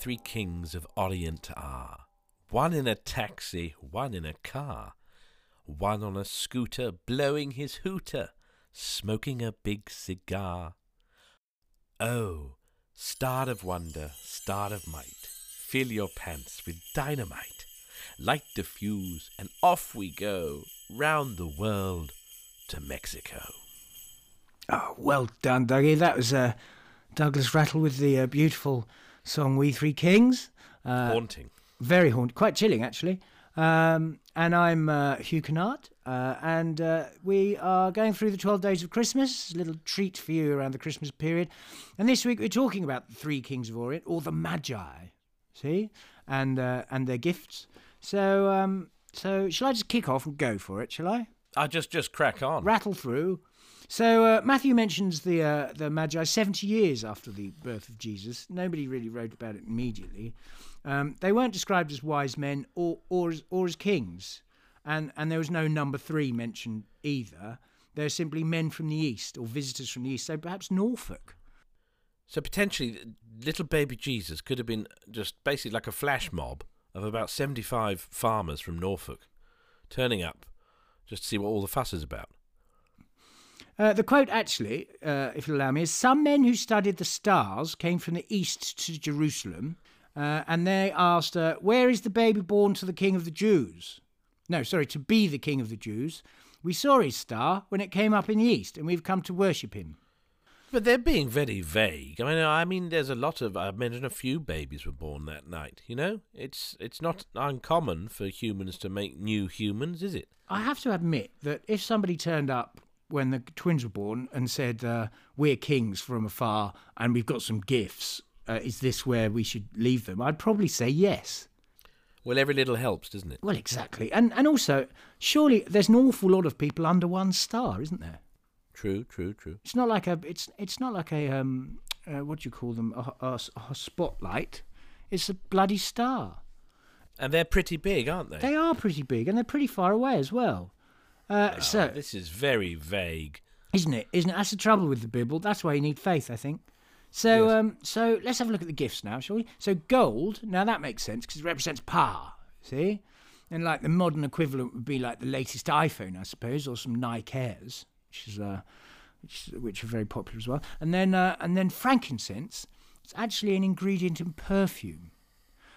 Three kings of Orient are, one in a taxi, one in a car, one on a scooter blowing his hooter, smoking a big cigar. Oh, star of wonder, star of might, fill your pants with dynamite, light the fuse, and off we go, round the world to Mexico. Oh, well done, Dougie. That was uh, Douglas Rattle with the uh, beautiful song "We Three Kings." Uh, Haunting. very haunting, quite chilling actually. Um, and I'm uh, Hugh Kennard, uh, and uh, we are going through the 12 days of Christmas, a little treat for you around the Christmas period. And this week we're talking about the three kings of Orient, or the Magi, see, and uh, and their gifts. So, um, so shall I just kick off and go for it? Shall I? I just just crack on. rattle through. So uh, Matthew mentions the uh, the Magi seventy years after the birth of Jesus. Nobody really wrote about it immediately. Um, they weren't described as wise men or or as, or as kings, and and there was no number three mentioned either. They're simply men from the east or visitors from the east. So perhaps Norfolk. So potentially, little baby Jesus could have been just basically like a flash mob of about seventy-five farmers from Norfolk, turning up just to see what all the fuss is about. Uh, the quote, actually, uh, if you'll allow me, is Some men who studied the stars came from the east to Jerusalem, uh, and they asked, uh, Where is the baby born to the king of the Jews? No, sorry, to be the king of the Jews. We saw his star when it came up in the east, and we've come to worship him. But they're being very vague. I mean, I mean, there's a lot of. I imagine a few babies were born that night. You know, it's it's not uncommon for humans to make new humans, is it? I have to admit that if somebody turned up when the twins were born and said, uh, We're kings from afar and we've got some gifts, uh, is this where we should leave them? I'd probably say yes. Well, every little helps, doesn't it? Well, exactly. And and also, surely there's an awful lot of people under one star, isn't there? True, true, true. It's not like a it's it's not like a um uh, what do you call them a, a, a spotlight. It's a bloody star. And they're pretty big, aren't they? They are pretty big and they're pretty far away as well. Uh, Oh, so this is very vague. isn't it? Isn't it? That's the trouble with the Bible. That's why you need faith, I think. So Yes. um so let's have a look at the gifts now, shall we? So gold. Now that makes sense because it represents power. See. And like the modern equivalent would be like the latest iPhone, I suppose, or some Nike Airs, which is uh, which, which are very popular as well. And then uh, and then frankincense. It's actually an ingredient in perfume.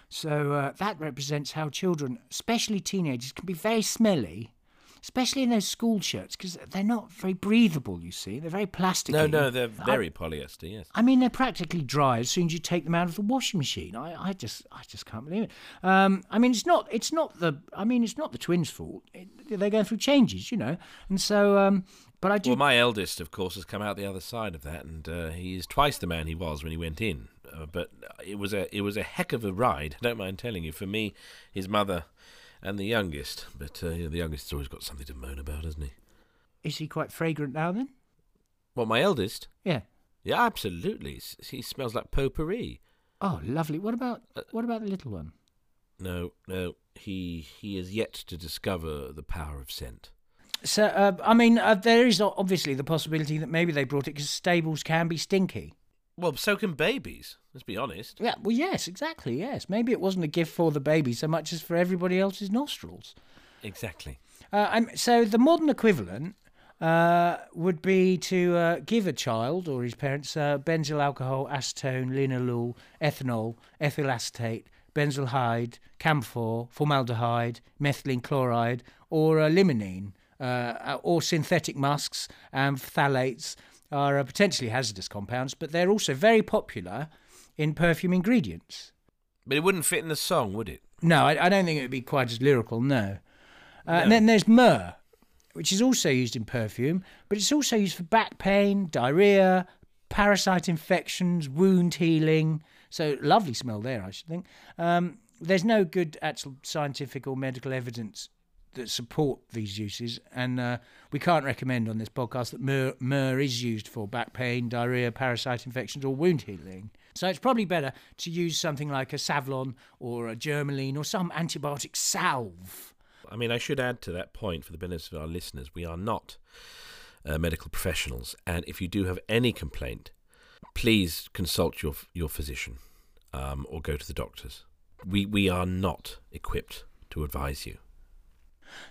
So uh, that represents how children, especially teenagers, can be very smelly, especially in those school shirts because they're not very breathable. You see, they're very plastic. No, no, they're very polyester. Yes. I mean, they're practically dry as soon as you take them out of the washing machine. I, I just, I just can't believe it. Um, I mean, it's not, it's not the, I mean, it's not the twins' fault. It, they're going through changes, you know, and so, um, but I do. Well, my eldest, of course, has come out the other side of that, and uh, he is twice the man he was when he went in. Uh, but it was a it was a heck of a ride. I don't mind telling you. For me, his mother, and the youngest. But uh, you know, the youngest has always got something to moan about, hasn't he? is he quite fragrant now? Then, What my eldest? yeah. Yeah, absolutely. S- He smells like potpourri. Oh, lovely. What about, Uh, what about the little one? No, no, he he is yet to discover the power of scent. So, uh, I mean, uh, there is obviously the possibility that maybe they brought it because stables can be stinky. Well, so can babies. Let's be honest. Yeah, well, yes, exactly, yes. Maybe it wasn't a gift for the baby so much as for everybody else's nostrils. Exactly. Uh, I'm, so the modern equivalent uh, would be to uh, give a child or his parents uh, benzyl alcohol, acetone, linalool, ethanol, ethyl acetate, benzaldehyde, camphor, formaldehyde, methylene chloride, or uh, limonene, uh, or synthetic musks and phthalates are uh, potentially hazardous compounds, but they're also very popular in perfume ingredients. But it wouldn't fit in the song, would it? No, I, I don't think it would be quite as lyrical, no. Uh, And then there's myrrh, which is also used in perfume, but it's also used for back pain, diarrhea, parasite infections, wound healing. So lovely smell there, I should think. Um, there's no good actual scientific or medical evidence that support these uses, and uh, we can't recommend on this podcast that myrrh, myrrh is used for back pain, diarrhea, parasite infections, or wound healing. So it's probably better to use something like a Savlon or a Germolene or some antibiotic salve. I mean, I should add to that point for the benefit of our listeners, we are not uh, medical professionals, and if you do have any complaint, please consult your your physician. um, or go to the doctors. We we are not equipped to advise you.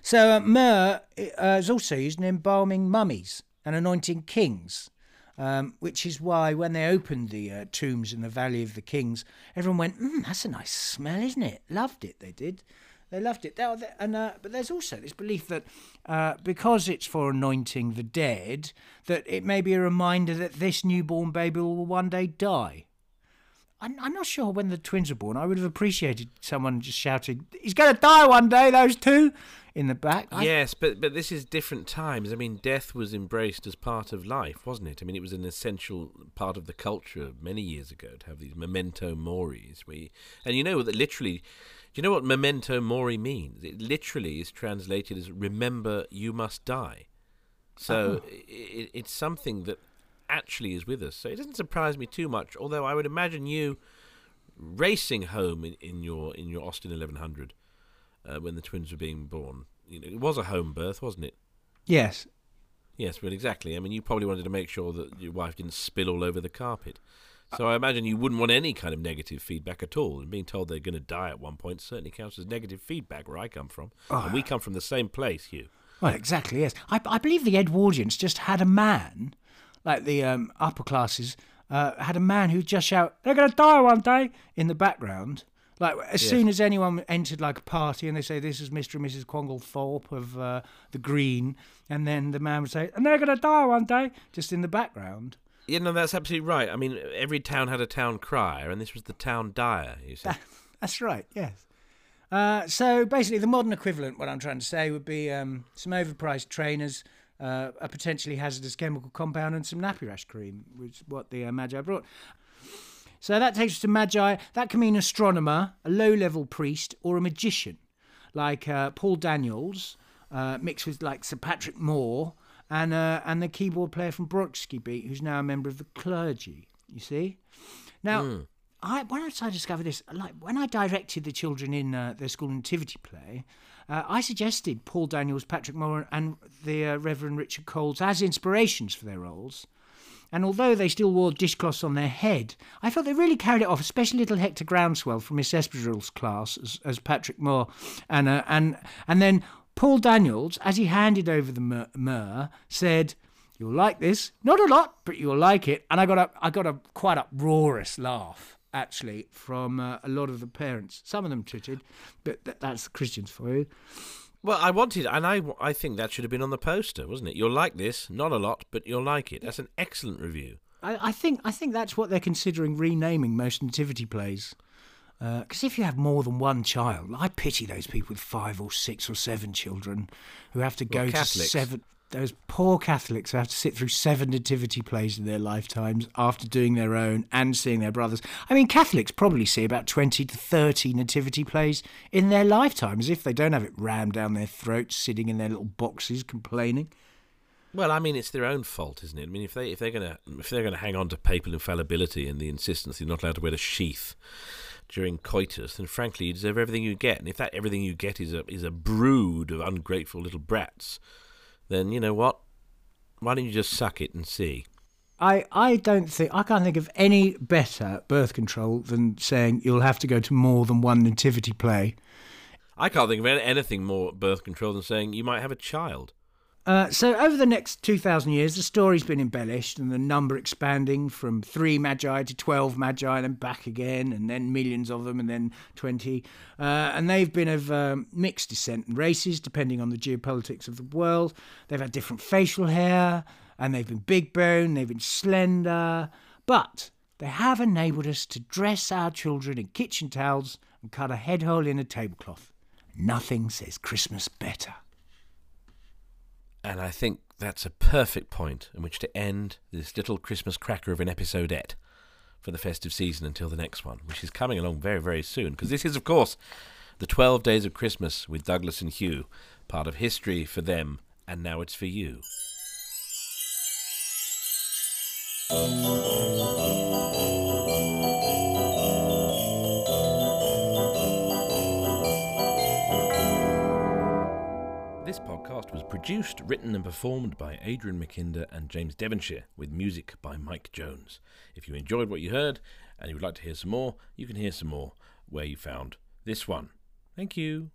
So uh, myrrh uh, is also used in embalming mummies and anointing kings, um, which is why when they opened the uh, tombs in the Valley of the Kings, everyone went, mm, "That's a nice smell, isn't it?" Loved it. They did. They loved it. They, and uh, but there's also this belief that uh, because it's for anointing the dead, that it may be a reminder that this newborn baby will one day die. I'm, I'm not sure when the twins were born. I would have appreciated someone just shouting, "He's going to die one day." Those two in the back. I... Yes, but but this is different times. I mean, death was embraced as part of life, wasn't it? I mean, it was an essential part of the culture many years ago to have these memento moris. We and you know that literally do you know what memento mori means? It literally is translated as remember you must die. So oh. it, it's something that actually is with us. So it doesn't surprise me too much, although I would imagine you racing home in, in your in your Austin 1100 uh, when the twins were being born. You know, it was a home birth, wasn't it? Yes. Yes, well, exactly. I mean, you probably wanted to make sure that your wife didn't spill all over the carpet. So I imagine you wouldn't want any kind of negative feedback at all. And being told they're going to die at one point certainly counts as negative feedback where I come from. Oh. And we come from the same place, Hugh. Well, exactly, yes. I, I believe the Edwardians just had a man, like the um, upper classes, uh, had a man who just shout, they're going to die one day, in the background. Like as soon as anyone entered like a party and they say this is Mr. and Mrs. Quangle Thorpe of uh, the Green, and then the man would say, and they're going to die one day, just in the background. Yeah, no, that's absolutely right. I mean, every town had a town crier, and this was the town dyer. You see, that's right. Yes. Uh, so basically, the modern equivalent, what I'm trying to say, would be um, some overpriced trainers, uh, a potentially hazardous chemical compound, and some nappy rash cream, which is what the uh, Magi brought. So that takes us to Magi. That can mean astronomer, a low-level priest, or a magician, like uh, Paul Daniels, uh, mixed with like Sir Patrick Moore and uh, and the keyboard player from Bronski Beat, who's now a member of the clergy. You see, now. Mm. I, when I discovered this, like when I directed the children in uh, their school nativity play, uh, I suggested Paul Daniels, Patrick Moore, and the uh, Reverend Richard Coles as inspirations for their roles. And although they still wore dishcloths on their head, I thought they really carried it off, especially little Hector Groundswell from Miss Espadrille's class as, as Patrick Moore, and uh, and and then Paul Daniels, as he handed over the myrrh, said, "You'll like this. Not a lot, but you'll like it." And I got a, I got a quite uproarious laugh actually from uh, a lot of the parents. Some of them tittered, but th- that's the Christians for you. Well, I wanted, and I, I think that should have been on the poster, wasn't it? You'll like this, not a lot, but you'll like it. That's an excellent review. I, I think, I think that's what they're considering renaming most nativity plays. Because uh, if you have more than one child, I pity those people with five or six or seven children who have to go well, to seven. Those poor Catholics who have to sit through seven nativity plays in their lifetimes after doing their own and seeing their brothers. I mean, Catholics probably see about 20 to 30 nativity plays in their lifetimes if they don't have it rammed down their throats, sitting in their little boxes complaining. Well, I mean, it's their own fault, isn't it? I mean, if they if they're gonna if they're gonna hang on to papal infallibility and the insistence you're not allowed to wear a sheath, during coitus, then frankly you deserve everything you get. And if that everything you get is a is a brood of ungrateful little brats, then you know what? Why don't you just suck it and see? I, I don't think I can't think of any better birth control than saying you'll have to go to more than one nativity play. I can't think of anything more birth control than saying you might have a child. Uh, so, over the next 2,000 years, the story's been embellished and the number expanding from three magi to 12 magi, and back again, and then millions of them, and then 20. Uh, and they've been of um, mixed descent and races, depending on the geopolitics of the world. They've had different facial hair, and they've been big bone, they've been slender, but they have enabled us to dress our children in kitchen towels and cut a head hole in a tablecloth. Nothing says Christmas better. And I think that's a perfect point in which to end this little Christmas cracker of an episodette for the festive season until the next one, which is coming along very, very soon. Because this is, of course, the 12 Days of Christmas with Douglas and Hugh, part of history for them, and now it's for you. Produced, written, and performed by Adrian Mackinder and James Devonshire, with music by Mike Jones. If you enjoyed what you heard and you would like to hear some more, you can hear some more where you found this one. Thank you.